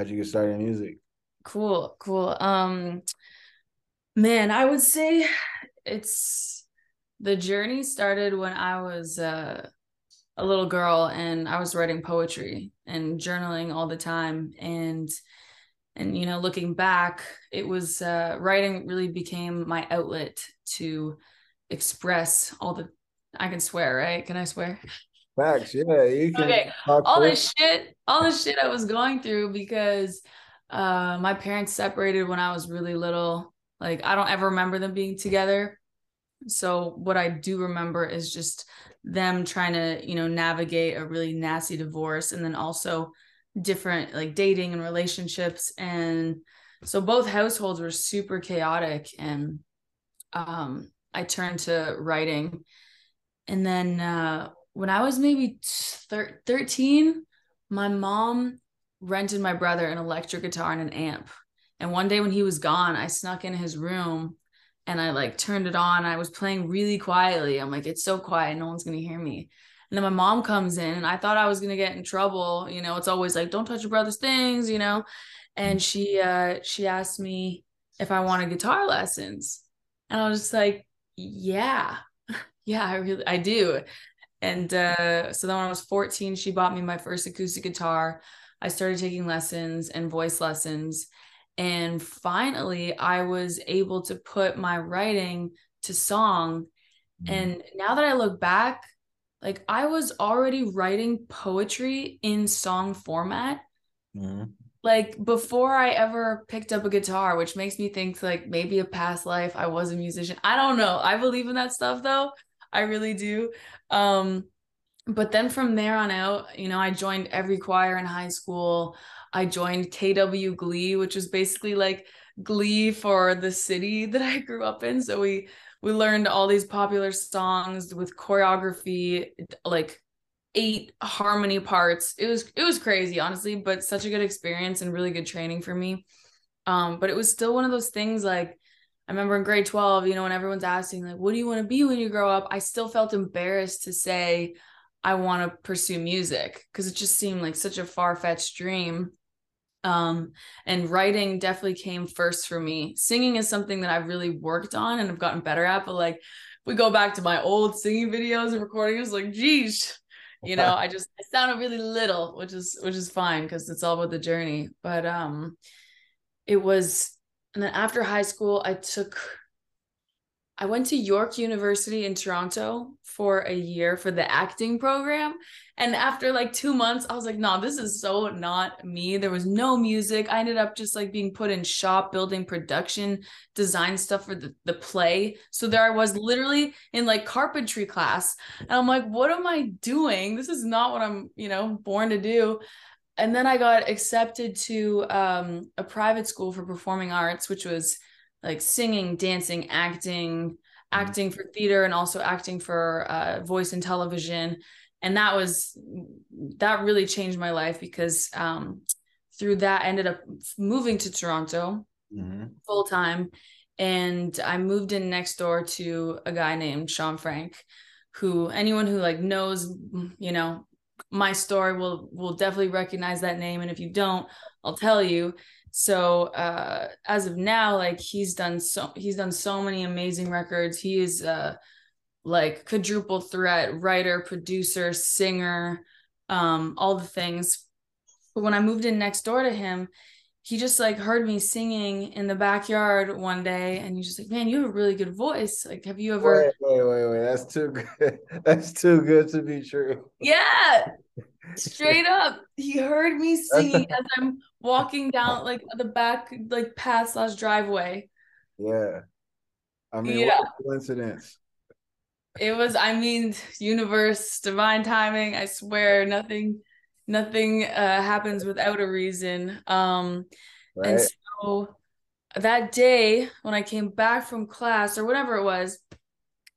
how'd you get started in music? Cool, cool. Um man, I would say it's the journey started when I was uh, a little girl and I was writing poetry and journaling all the time and and you know looking back it was uh, writing really became my outlet to express all the I can swear, right? Can I swear? Facts, yeah. You can okay. All this shit, all this shit I was going through because uh my parents separated when I was really little. Like I don't ever remember them being together. So what I do remember is just them trying to, you know, navigate a really nasty divorce and then also different like dating and relationships and so both households were super chaotic and um I turned to writing and then uh when I was maybe thir- 13 my mom rented my brother an electric guitar and an amp and one day when he was gone I snuck in his room and I like turned it on. I was playing really quietly. I'm like, it's so quiet, no one's gonna hear me. And then my mom comes in, and I thought I was gonna get in trouble. You know, it's always like, don't touch your brother's things, you know. And mm. she uh she asked me if I wanted guitar lessons, and I was just like, yeah, yeah, I really I do. And uh, so then when I was 14, she bought me my first acoustic guitar. I started taking lessons and voice lessons. And finally, I was able to put my writing to song. Mm-hmm. And now that I look back, like I was already writing poetry in song format. Mm-hmm. Like before I ever picked up a guitar, which makes me think like maybe a past life I was a musician. I don't know. I believe in that stuff though. I really do. Um, but then from there on out, you know, I joined every choir in high school. I joined KW Glee, which is basically like Glee for the city that I grew up in. So we we learned all these popular songs with choreography, like eight harmony parts. It was it was crazy, honestly, but such a good experience and really good training for me. Um, but it was still one of those things like I remember in grade 12, you know, when everyone's asking, like, what do you want to be when you grow up? I still felt embarrassed to say I want to pursue music because it just seemed like such a far fetched dream. Um and writing definitely came first for me. Singing is something that i've really worked on and i've gotten better at but like we go back to my old singing videos and recordings like geez you know i just i sounded really little which is which is fine because it's all about the journey. But um it was and then after high school i took I went to York University in Toronto for a year for the acting program. And after like two months, I was like, no, this is so not me. There was no music. I ended up just like being put in shop building production design stuff for the, the play. So there I was literally in like carpentry class. And I'm like, what am I doing? This is not what I'm, you know, born to do. And then I got accepted to um, a private school for performing arts, which was like singing, dancing, acting, mm-hmm. acting for theater, and also acting for uh, voice and television. And that was that really changed my life because um, through that, I ended up moving to Toronto mm-hmm. full time, and I moved in next door to a guy named Sean Frank, who anyone who like knows, you know, my story will will definitely recognize that name, and if you don't, I'll tell you. So uh as of now like he's done so he's done so many amazing records. He is uh like quadruple threat writer producer singer um all the things. But when i moved in next door to him he just like heard me singing in the backyard one day and he's just like man you have a really good voice. Like have you ever wait wait wait wait. That's too good. That's too good to be true. Yeah. Straight up. He heard me singing as i'm walking down like the back like path slash driveway. Yeah. I mean yeah. coincidence. It was i mean universe divine timing. I swear nothing nothing uh happens without a reason um right. and so that day when i came back from class or whatever it was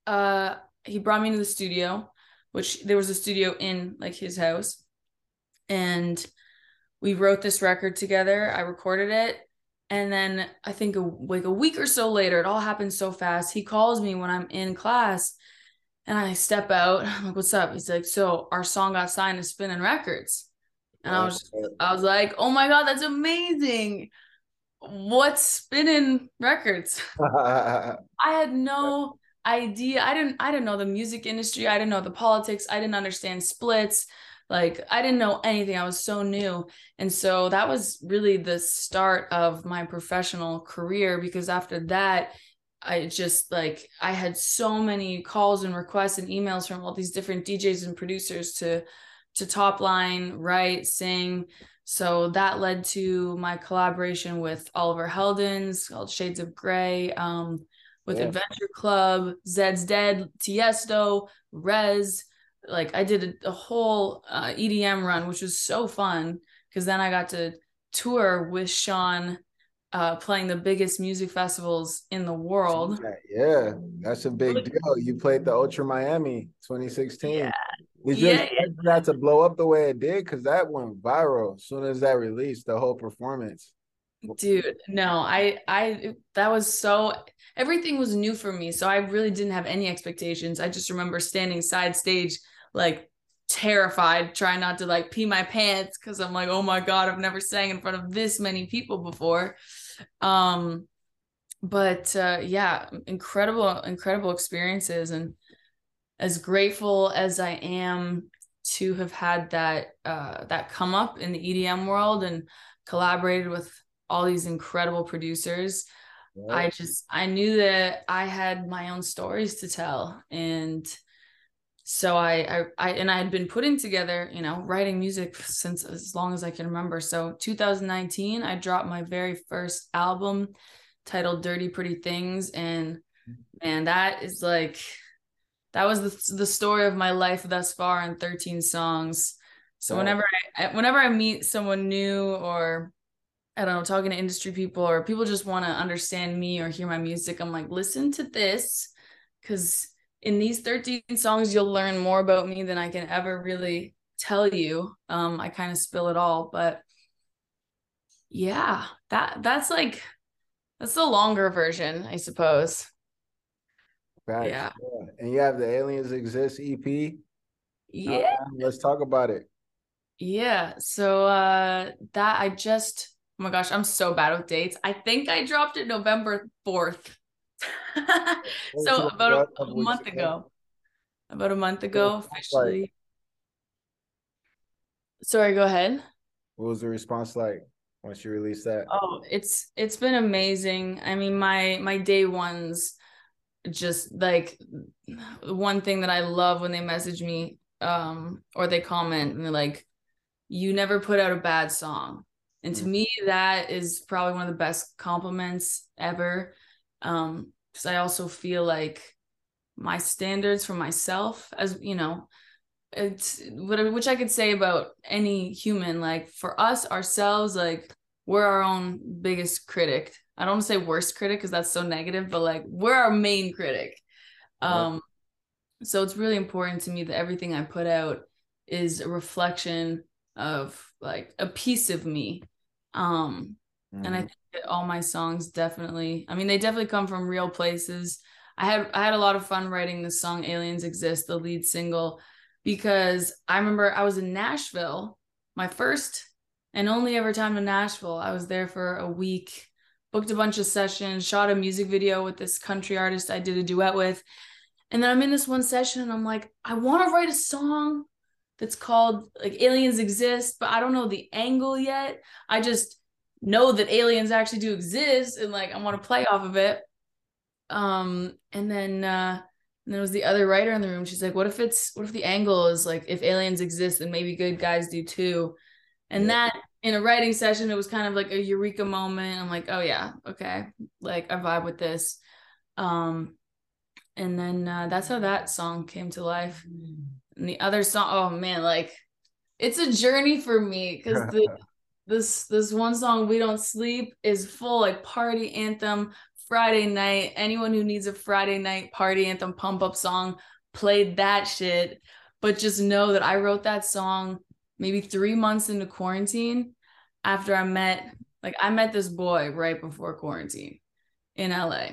uh he brought me into the studio which there was a studio in like his house and we wrote this record together. I recorded it. And then I think a, like a week or so later, it all happened so fast. He calls me when I'm in class and I step out. I'm like, what's up? He's like, so our song got signed to Spinnin' Records. And I was oh. I was like, "Oh my god, that's amazing." What's Spinnin' Records? I had no idea. I didn't I didn't know the music industry. I didn't know the politics. I didn't understand splits. Like I didn't know anything. I was so new. And so that was really the start of my professional career because after that I just like I had so many calls and requests and emails from all these different DJs and producers to to top line, write, sing. So that led to my collaboration with Oliver Heldens called Shades of Grey, um, with yeah. Adventure Club, Zed's Dead, Tiesto, Rezz. Like I did a, a whole uh, EDM run, which was so fun because then I got to tour with Sean uh, playing the biggest music festivals in the world. Yeah, that's a big deal. You played the Ultra Miami 2016. Yeah. Did you yeah, expect yeah. that to blow up the way it did? Because that went viral as soon as that released, the whole performance. Dude, no, I, I, that was so, everything was new for me. So I really didn't have any expectations. I just remember standing side stage, like terrified, trying not to like pee my pants because I'm like, oh my God, I've never sang in front of this many people before. Um, but uh, yeah, incredible, incredible experiences. And as grateful as I am to have had that uh, that come up in the EDM world and collaborated with all these incredible producers. I just I knew that I had my own stories to tell and so I, I I and I had been putting together, you know, writing music since as long as I can remember. So 2019, I dropped my very first album titled Dirty Pretty Things and man, that is like that was the the story of my life thus far in 13 songs. So whenever I whenever I meet someone new or I don't know, talking to industry people or people just want to understand me or hear my music, I'm like, listen to this because in these 13 songs you'll learn more about me than i can ever really tell you. Um i kind of spill it all but yeah that that's like that's the longer version i suppose. Yeah. yeah. And you have the aliens exist ep yeah. let's talk about it. Yeah so uh that i just oh my gosh i'm so bad with dates. I think i dropped it november 4th so about a, a month ago. About a month ago, officially. Sorry, go ahead. What was the response like once you released that? Oh, it's it's been amazing. I mean, my my day ones just like one thing that I love when they message me um or they comment and they're like you never put out a bad song. And to mm. me that is probably one of the best compliments ever um because i also feel like my standards for myself as you know it's what which i could say about any human like for us ourselves like we're our own biggest critic. I don't want to say worst critic because that's so negative but like we're our main critic. Um so it's really important to me that everything i put out is a reflection of like a piece of me. Um mm. and i mm all my songs definitely. I mean, they definitely come from real places. I had I had a lot of fun writing the song Aliens Exist, the lead single, because I remember I was in Nashville, my first and only ever time in Nashville. I was there for a week, booked a bunch of sessions, shot a music video with this country artist I did a duet with. And then I'm in this one session and I'm like, I want to write a song that's called like Aliens Exist, but I don't know the angle yet. I just know that aliens actually do exist and like I want to play off of it. Um, and then uh and there was the other writer in the room. She's like, what if it's what if the angle is like if aliens exist then maybe good guys do too? And yeah. that in a writing session, it was kind of like a eureka moment. I'm like, oh yeah, okay. Like I vibe with this. Um and then uh, that's how that song came to life. And the other song, oh man, like it's a journey for me because the this this one song we don't sleep is full like party anthem friday night. Anyone who needs a friday night party anthem pump up song played that shit. But just know that i wrote that song maybe three months into quarantine after i met like i met this boy right before quarantine in la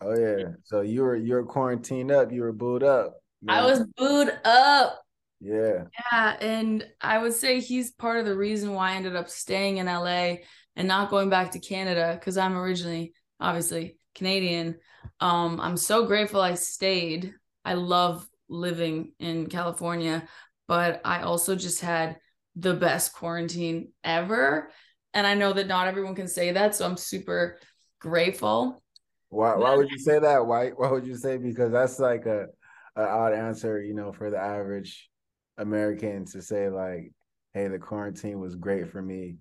oh yeah. So you were you were quarantined up. You were booed up. I was booed up Yeah. Yeah. And I would say he's part of the reason why I ended up staying in LA and not going back to Canada because I'm originally obviously Canadian. Um, I'm so grateful I stayed. I love living in California, but I also just had the best quarantine ever. And I know that not everyone can say that. So I'm super grateful. Why why would you say that? Why why would you say because that's like a an odd answer, you know, for the average American to say like, hey, the quarantine was great for me.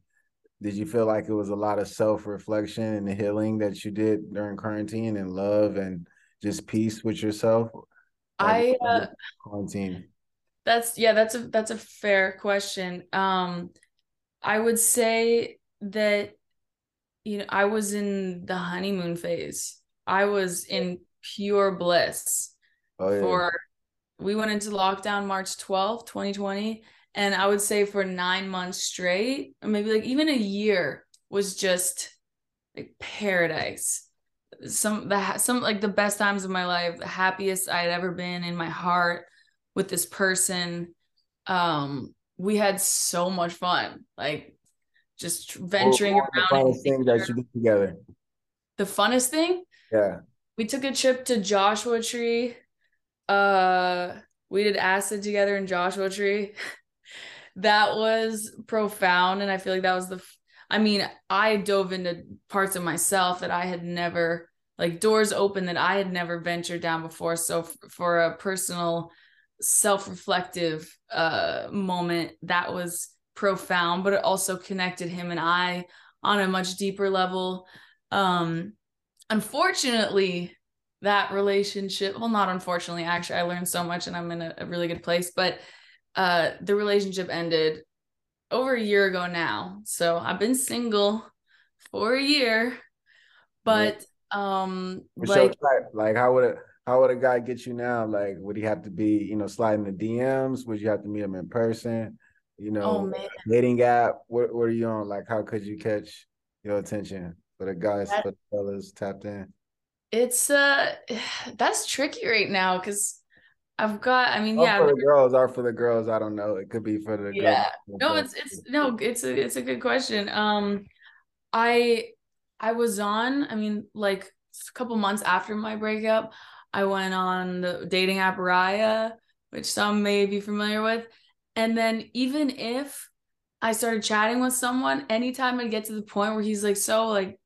Did you feel like it was a lot of self-reflection and healing that you did during quarantine and love and just peace with yourself? I uh, quarantine. That's yeah, that's a that's a fair question. Um I would say that you know, I was in the honeymoon phase. I was in pure bliss oh, yeah. for we went into lockdown March 12th, 2020. And I would say for nine months straight, or maybe like even a year was just like paradise. Some the some like the best times of my life, the happiest I had ever been in my heart with this person. Um, we had so much fun. Like just venturing around. The funnest thing that you did together. The funnest thing? Yeah. We took a trip to Joshua Tree. Uh we did acid together in Joshua Tree. that was profound. And I feel like that was the I mean, I dove into parts of myself that I had never like doors open that I had never ventured down before. So f- for a personal self-reflective uh moment that was profound, but it also connected him and I on a much deeper level. Um, unfortunately, that relationship, well, not unfortunately, actually, I learned so much and I'm in a, a really good place, but uh, the relationship ended over a year ago now. So I've been single for a year, but um, like, like how would it, how would a guy get you now? Like, would he have to be, you know, sliding the DMs? Would you have to meet him in person? you know, oh, dating app? What what are you on? Like, how could you catch your attention for the guys, that, for the fellas tapped in? It's uh, that's tricky right now because I've got. I mean, yeah, for the girls or for the girls. I don't know. It could be for the yeah. Girls. No, it's it's no, it's a it's a good question. Um, I I was on. I mean, like a couple months after my breakup, I went on the dating app Raya, which some may be familiar with and then even if I started chatting with someone, anytime I get to the point where he's like, so like,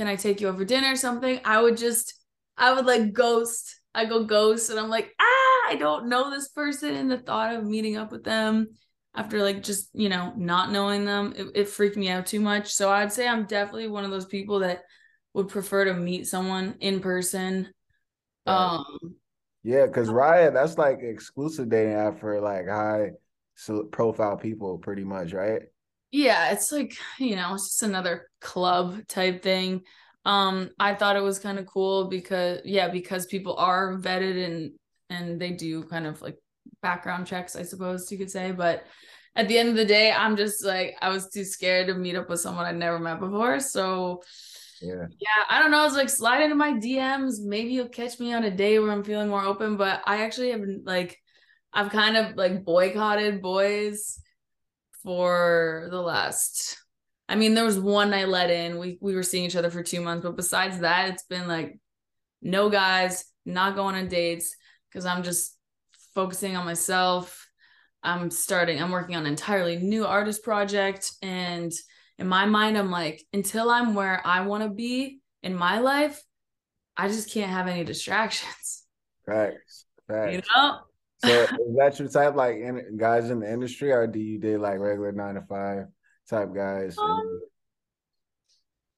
can I take you over dinner or something? I would just, I would like ghost. I go ghost and I'm like, ah, I don't know this person. And the thought of meeting up with them after like just, you know, not knowing them, it, it freaked me out too much. So I'd say I'm definitely one of those people that would prefer to meet someone in person. Um, yeah, because Raya, that's like exclusive dating app for like high profile people pretty much, right? Yeah, it's like, you know, it's just another club type thing. Um, I thought it was kind of cool because yeah, because people are vetted and and they do kind of like background checks, I suppose you could say. But at the end of the day, I'm just like I was too scared to meet up with someone I'd never met before. So yeah, yeah, I don't know. It's like slide into my DMs. Maybe you'll catch me on a day where I'm feeling more open. But I actually have like I've kind of like boycotted boys for the last I mean, there was one I let in. We we were seeing each other for two months, but besides that, it's been like no guys, not going on dates because I'm just focusing on myself. I'm starting, I'm working on an entirely new artist project. And in my mind, I'm like, until I'm where I want to be in my life, I just can't have any distractions. Right. Facts. You know? So is that your type, like in, guys in the industry, or do you date like regular nine to five type guys? Um,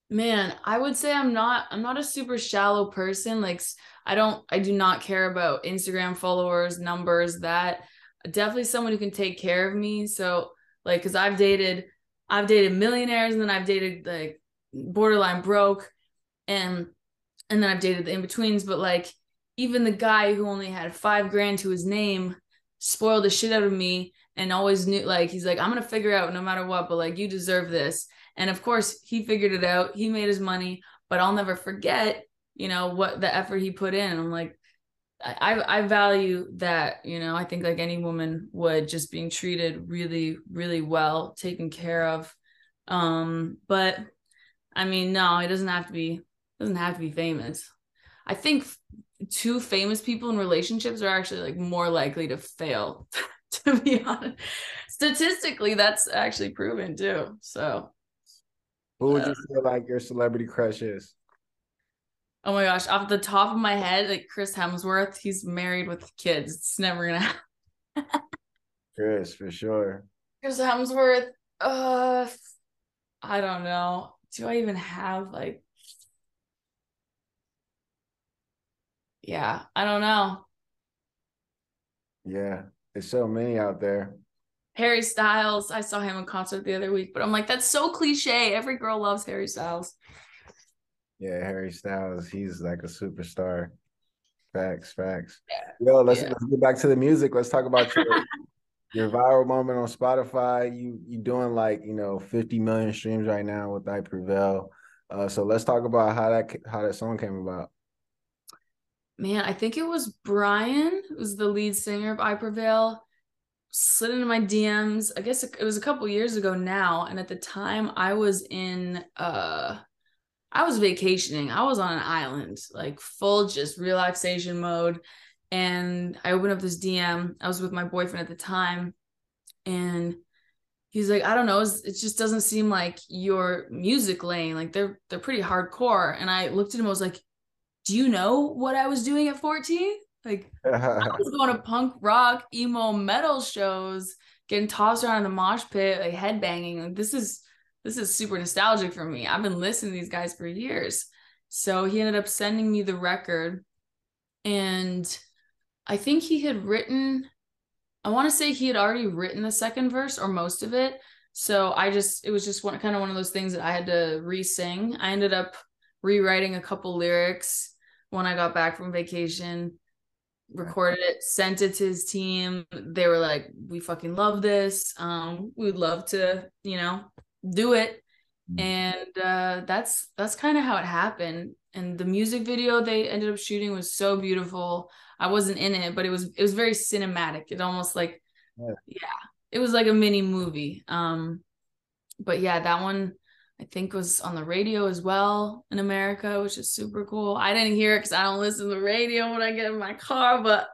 man, I would say I'm not. I'm not a super shallow person. Like I don't. I do not care about Instagram followers, numbers. That definitely someone who can take care of me. So like, because I've dated, I've dated millionaires, and then I've dated like borderline broke, and and then I've dated the in betweens. But like even the guy who only had five grand to his name spoiled the shit out of me and always knew like he's like i'm gonna figure out no matter what but like you deserve this and of course he figured it out he made his money but i'll never forget you know what the effort he put in i'm like I I value that, you know. I think like any woman would just being treated really really well, taken care of. Um but I mean, no, it doesn't have to be doesn't have to be famous. I think two famous people in relationships are actually like more likely to fail to be honest. Statistically that's actually proven too so. Who would you uh, feel like your celebrity crush is? Oh my gosh off the top of my head like chris hemsworth he's married with kids it's never gonna happen chris for sure. Chris hemsworth uh i don't know. Do i even have like yeah, I don't know. Yeah, there's so many out there. Harry Styles, I saw him in concert the other week, but I'm like, that's so cliche. Every girl loves Harry Styles. Yeah, Harry Styles, he's like a superstar. Facts, facts. Yeah. Yo, let's, yeah. let's get back to the music. Let's talk about your your viral moment on Spotify. You you doing like you know 50 million streams right now with I Prevail. Uh, so let's talk about how that how that song came about man, I think it was Brian, was the lead singer of I Prevail, slid into my DMs. I guess it was a couple years ago now. And at the time I was in uh I was vacationing. I was on an island, like full just relaxation mode. And I opened up this DM. I was with my boyfriend at the time. And he's like, I don't know, it just doesn't seem like your music lane. Like they're they're pretty hardcore. And I looked at him, I was like, do you know what I was doing at 14? Like I was going to punk rock, emo, metal shows, getting tossed around in the mosh pit, like headbanging. Like this is this is super nostalgic for me. I've been listening to these guys for years. So he ended up sending me the record. And I think he had written, I want to say he had already written the second verse or most of it. So I just, it was just one kind of one of those things that I had to re sing. I ended up rewriting a couple lyrics when I got back from vacation, recorded it, sent it to his team. They were like, "We fucking love this. Um, we would love to, you know, do it." Mm-hmm. And uh, that's that's kind of how it happened. And the music video they ended up shooting was so beautiful. I wasn't in it, but it was it was very cinematic. It almost like, yeah, yeah it was like a mini movie. Um, but yeah, that one I think was on the radio as well in America, which is super cool. I didn't hear it because I don't listen to the radio when I get in my car, but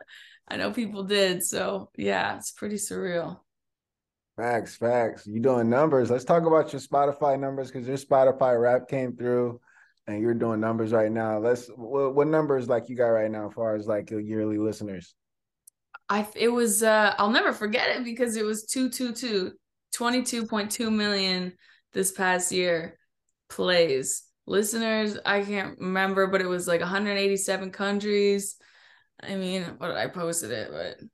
I know people did. So yeah, it's pretty surreal. Facts, facts. You doing numbers. Let's talk about your Spotify numbers because your Spotify rap came through and you're doing numbers right now. Let's what, what numbers like you got right now as far as like your yearly listeners? I it was uh I'll never forget it because it was 222 22.2 million this past year plays. Listeners, I can't remember, but it was like 187 countries. I mean, what I posted it, but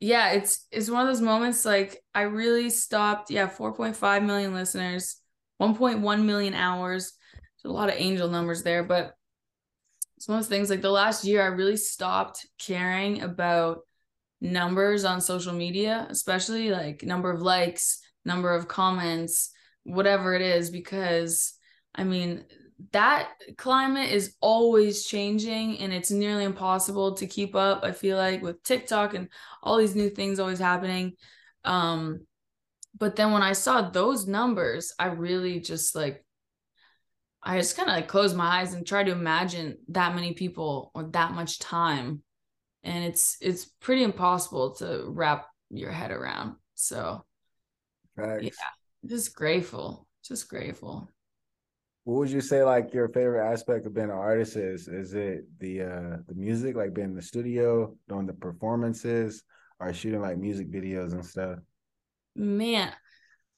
yeah, it's it's one of those moments like I really stopped. Yeah, 4.5 million listeners, 1.1 million hours. There's a lot of angel numbers there, but it's one of those things like the last year I really stopped caring about numbers on social media, especially like number of likes, number of comments, whatever it is because i mean that climate is always changing and it's nearly impossible to keep up i feel like with tiktok and all these new things always happening. Um but then when i saw those numbers i really just like i just kind of like closed my eyes and tried to imagine that many people or that much time. And it's it's pretty impossible to wrap your head around. So yeah just grateful. Just grateful. What would you say like your favorite aspect of being an artist is? Is it the uh the music like being in the studio doing the performances or shooting like music videos and stuff? Man.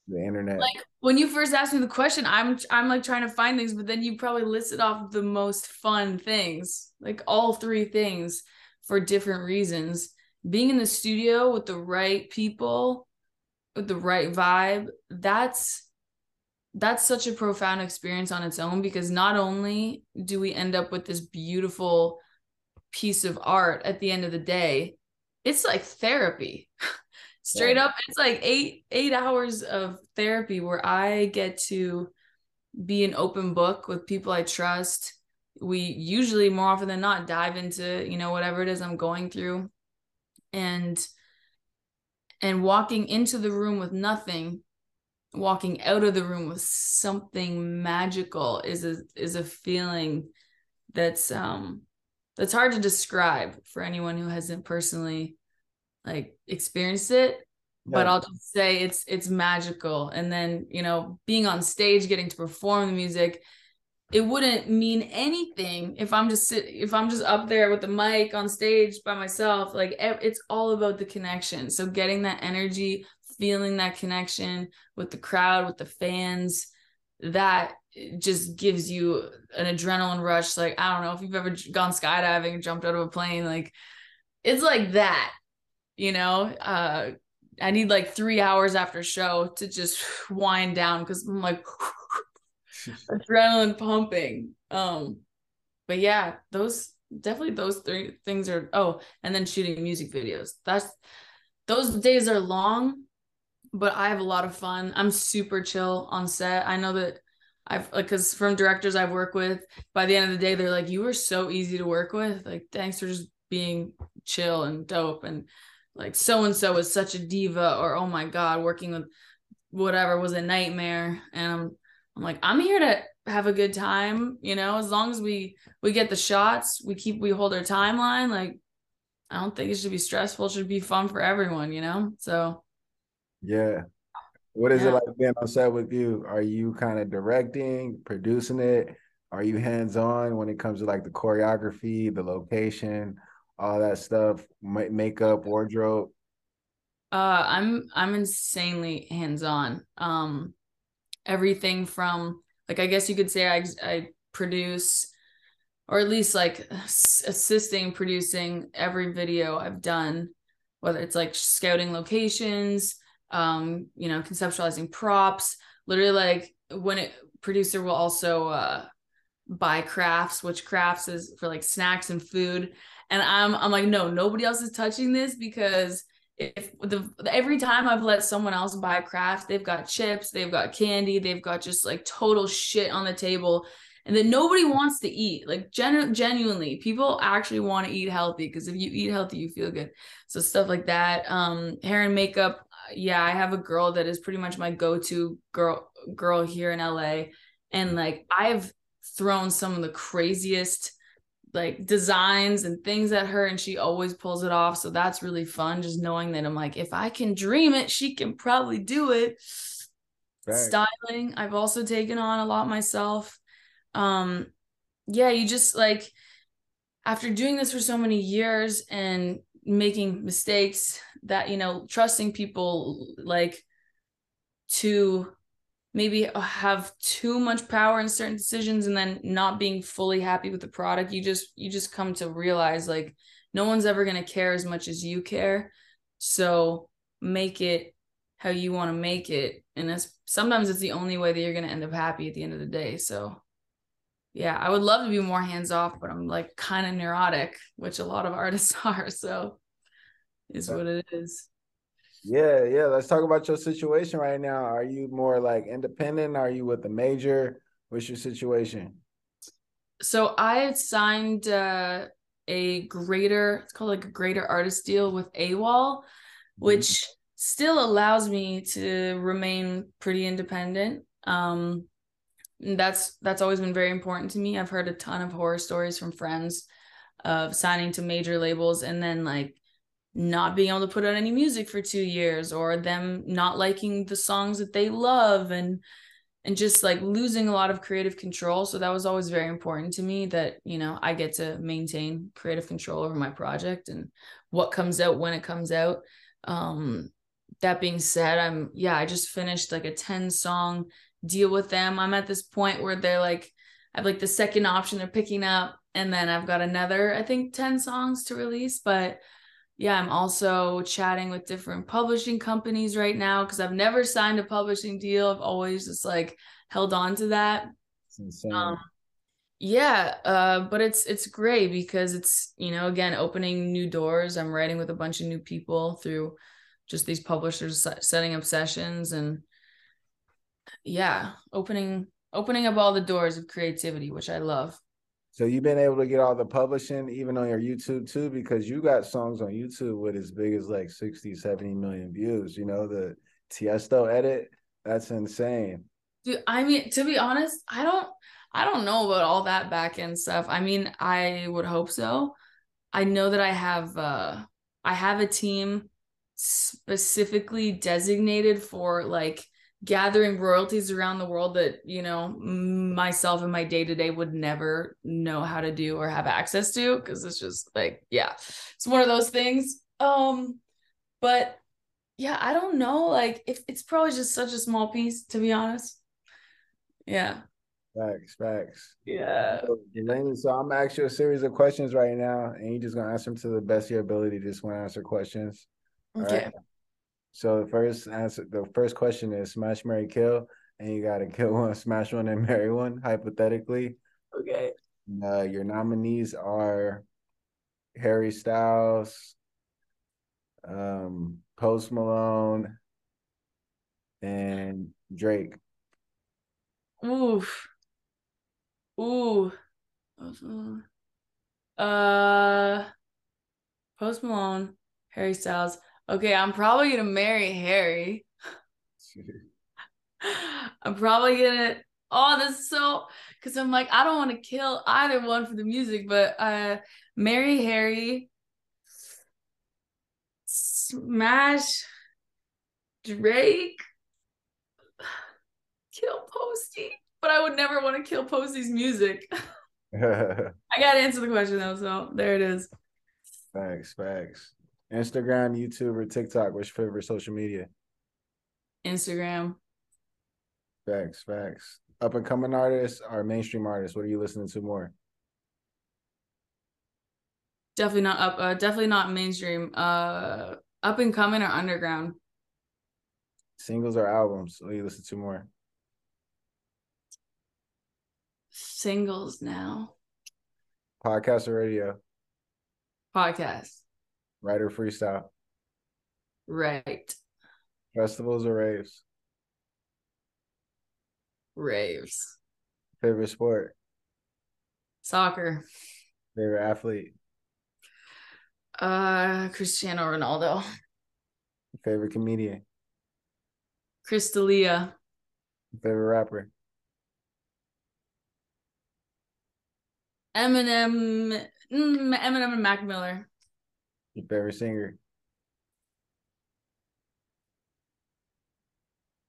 The internet. Like when you first asked me the question i'm i'm like trying to find things but then you probably listed off the most fun things like all three things for different reasons. Being in the studio with the right people the right vibe, that's that's such a profound experience on its own because not only do we end up with this beautiful piece of art at the end of the day, it's like therapy. Straight yeah. up, it's like eight eight hours of therapy where I get to be an open book with people I trust we usually more often than not dive into you know whatever it is i'm going through and and walking into the room with nothing walking out of the room with something magical is a is a feeling that's um that's hard to describe for anyone who hasn't personally like experienced it yeah. but i'll just say it's it's magical and then you know being on stage getting to perform the music it wouldn't mean anything if i'm just sit, if i'm just up there with the mic on stage by myself like it's all about the connection. So getting that energy feeling that connection with the crowd with the fans that just gives you an adrenaline rush. Like i don't know if you've ever gone skydiving jumped out of a plane like it's like that you know? Uh i need like three hours after show to just wind down because i'm like adrenaline pumping. Um, but yeah, those definitely those three things are. Oh, and then shooting music videos. That's those days are long, but I have a lot of fun. I'm super chill on set. I know that I've like because from directors I've worked with, by the end of the day, they're like, "You were so easy to work with. Like, thanks for just being chill and dope." And like, so and so is such a diva, or oh my god, working with whatever was a nightmare. And I'm I'm like, I'm here to have a good time, you know, as long as we we get the shots, we keep we hold our timeline, like I don't think it should be stressful, it should be fun for everyone, you know? So Yeah. What is yeah. it like being on set with you? Are you kind of directing, producing it? Are you hands-on when it comes to like the choreography, the location, all that stuff, makeup, wardrobe? Uh I'm I'm insanely hands-on. Um everything from like I guess you could say I I produce or at least like assisting producing every video I've done whether it's like scouting locations um you know conceptualizing props. Literally like when it producer will also uh buy crafts which crafts is for like snacks and food. And I'm I'm like no nobody else is touching this because if the every time I've let someone else buy craft, they've got chips, they've got candy, they've got just like total shit on the table. And then nobody wants to eat. Like genu- genuinely, people actually want to eat healthy because if you eat healthy, you feel good. So stuff like that. Um, hair and makeup. Yeah, I have a girl that is pretty much my go-to girl girl here in LA. And like I've thrown some of the craziest like designs and things at her and she always pulls it off. So that's really fun just knowing that i'm like if i can dream it she can probably do it. Right. styling i've also taken on a lot myself. Um yeah you just like after doing this for so many years and making mistakes that you know trusting people like to maybe have too much power in certain decisions and then not being fully happy with the product you just you just come to realize like no one's ever going to care as much as you care. So make it how you want to make it and it's sometimes it's the only way that you're going to end up happy at the end of the day. So yeah i would love to be more hands off but i'm like kind of neurotic which a lot of artists are so is what it is yeah, yeah. Let's talk about your situation right now. Are you more like independent? Are you with the major? What's your situation? So I signed uh, a greater, it's called like a greater artist deal with AWAL, mm-hmm. which still allows me to remain pretty independent. Um, that's that's always been very important to me. I've heard a ton of horror stories from friends of signing to major labels and then like not being able to put out any music for two years or them not liking the songs that they love and and just like losing a lot of creative control. So that was always very important to me that you know i get to maintain creative control over my project and what comes out when it comes out. Um that being said i'm yeah i just finished like a 10 song deal with them. I'm at this point where they're like i have like the second option they're picking up and then i've got another i think 10 songs to release but yeah, I'm also chatting with different publishing companies right now because I've never signed a publishing deal. I've always just like held on to that. Um, yeah, uh, but it's it's great because it's you know again opening new doors. I'm writing with a bunch of new people through just these publishers setting up sessions and yeah, opening opening up all the doors of creativity, which I love. So you've been able to get all the publishing even on your YouTube too, because you got songs on YouTube with as big as like 60, 70 million views. You know, the Tiesto edit, that's insane. Dude, I mean, to be honest, I don't I don't know about all that back end stuff. I mean, I would hope so. I know that I have uh I have a team specifically designated for like gathering royalties around the world that you know myself and my day to day would never know how to do or have access to because it's just like yeah it's one of those things. Um but yeah i don't know like if it's probably just such a small piece to be honest. Yeah. Facts facts. Yeah. So, Delaney, so i'm asking you a series of questions right now and you're just gonna answer them to the best of your ability just want to answer questions. Okay right? So the first answer, the first question is smash, marry, kill, and you got to kill one, smash one, and marry one. Hypothetically, okay. Uh, your nominees are Harry Styles, um, Post Malone, and Drake. Oof. Ooh. Uh, Post Malone, Harry Styles. Okay, I'm probably gonna marry Harry. I'm probably gonna. Oh, this is so because I'm like I don't want to kill either one for the music, but uh, marry Harry, smash Drake, kill Posty. But I would never want to kill Posty's music. I gotta answer the question though, so there it is. Thanks, thanks. Instagram, YouTube, or TikTok? What's your favorite social media? Instagram. Facts, facts. Up and coming artists or mainstream artists? What are you listening to more? Definitely not up. Uh, definitely not mainstream. Uh, up and coming or underground. Singles or albums? What do you listen to more? Singles now. Podcast or radio? Podcast. Writer freestyle. Right. Festivals or raves? Raves. Favorite sport? Soccer. Favorite athlete? Uh Cristiano Ronaldo. Favorite comedian? Chris D'Elia. Favorite rapper? Eminem. Mm, Eminem and Mac Miller. Your favorite singer?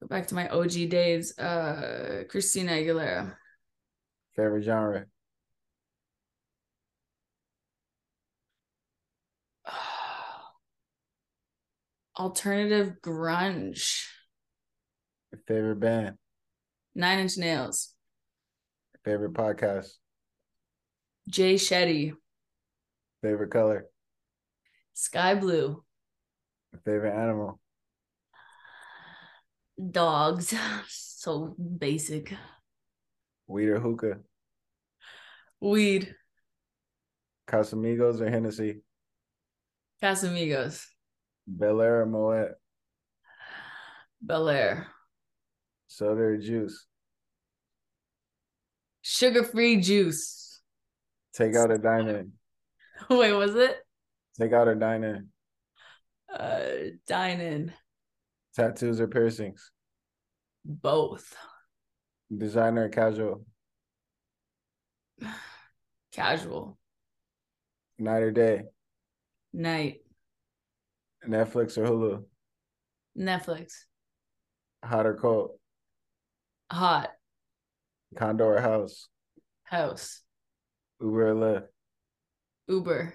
Go back to my OG days. Uh, Christina Aguilera. Favorite genre? Alternative grunge. Your favorite band? Nine Inch Nails. Favorite podcast? Jay Shetty. Favorite color? Sky blue. Favorite animal? Dogs. So basic. Weed or hookah? Weed. Casamigos or Hennessy? Casamigos. Belaire or Moet? Belaire. Soda or juice? Sugar free juice. Take out a in? Wait, was it? Take out or dine in? Uh, dine in. Tattoos or piercings? Both. Designer or casual? Casual. Night or day? Night. Netflix or Hulu? Netflix. Hot or cold? Hot. Condo or house? House. Uber or Lyft? Uber.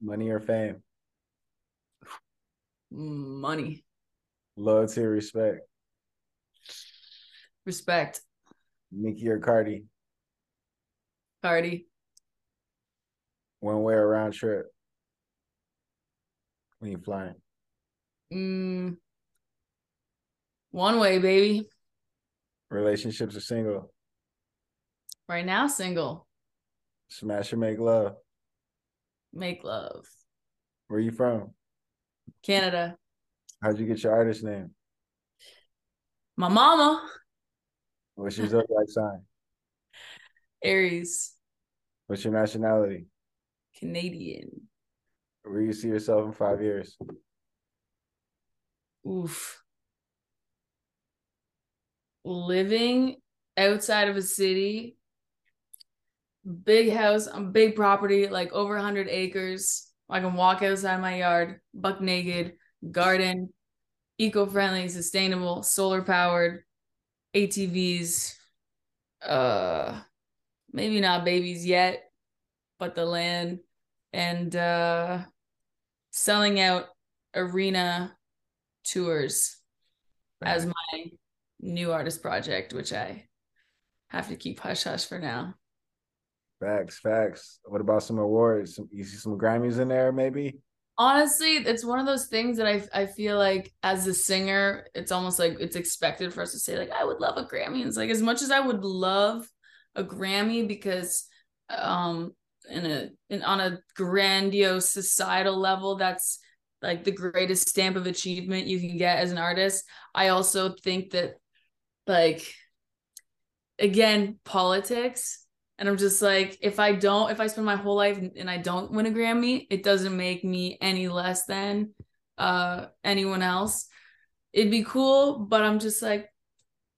Money or fame? Money. Loyalty or respect? Respect. Nicki or Cardi? Cardi. One way or round trip? When you flying? Mm, one way, baby. Relationships or single? Right now, single. Smash or make love? Make love. Where you from? Canada. How'd you get your artist name? My mama. What's your zodiac sign? Aries. What's your nationality? Canadian. Where you see yourself in five years? Oof. Living outside of a city, big house, a big property, like over 100 acres. I can walk outside my yard, buck naked, garden, eco friendly, sustainable, solar powered, ATVs, uh, maybe not babies yet, but the land and uh, selling out arena tours as my new artist project, which I have to keep hush hush for now. Facts, facts. What about some awards? Some, you see some Grammys in there, maybe? Honestly, it's one of those things that I I feel like as a singer, it's almost like it's expected for us to say like I would love a Grammy. It's like as much as I would love a Grammy because um in a in, on a grandiose societal level that's like the greatest stamp of achievement you can get as an artist. I also think that like again, politics and I'm just like, if I don't, if I spend my whole life and I don't win a Grammy, it doesn't make me any less than uh anyone else. It'd be cool, but I'm just like,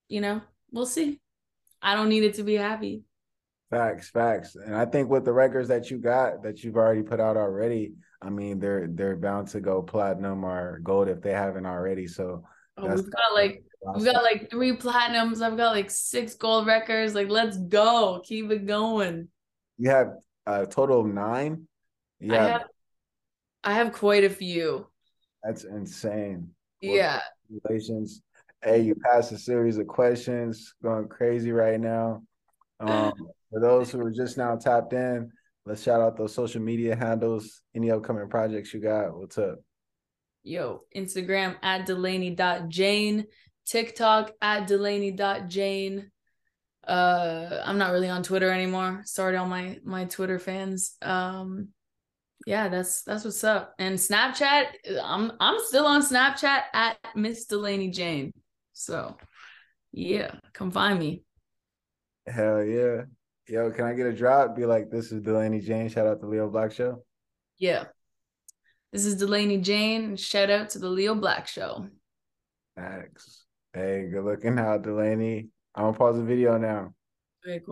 you know, we'll see. I don't need it to be happy. Facts, facts. And I think with the records that you got that you've already put out already, I mean they're they're bound to go platinum or gold if they haven't already. So oh, we've got like We've got like three platinums. I've got like six gold records. Like, let's go. Keep it going. You have a total of nine? Yeah. I have, I have quite a few. That's insane. Yeah. Congratulations. Hey, you passed a series of questions going crazy right now. Um, for those who are just now tapped in, let's shout out those social media handles, any upcoming projects you got. What's up? Yo, Instagram at Delaney.Jane. TikTok at Delaney.Jane. Uh I'm not really on Twitter anymore. Sorry to all my my Twitter fans. Um yeah, that's that's what's up. And Snapchat, I'm I'm still on Snapchat at Miss Delaney Jane. So yeah, come find me. Hell yeah. Yo, can I get a drop? Be like, this is Delaney Jane. Shout out to Leo Black Show. Yeah. This is Delaney Jane. Shout out to the Leo Black Show. Thanks. Hey, good looking out, Delaney. I'm gonna pause the video now. Very cool.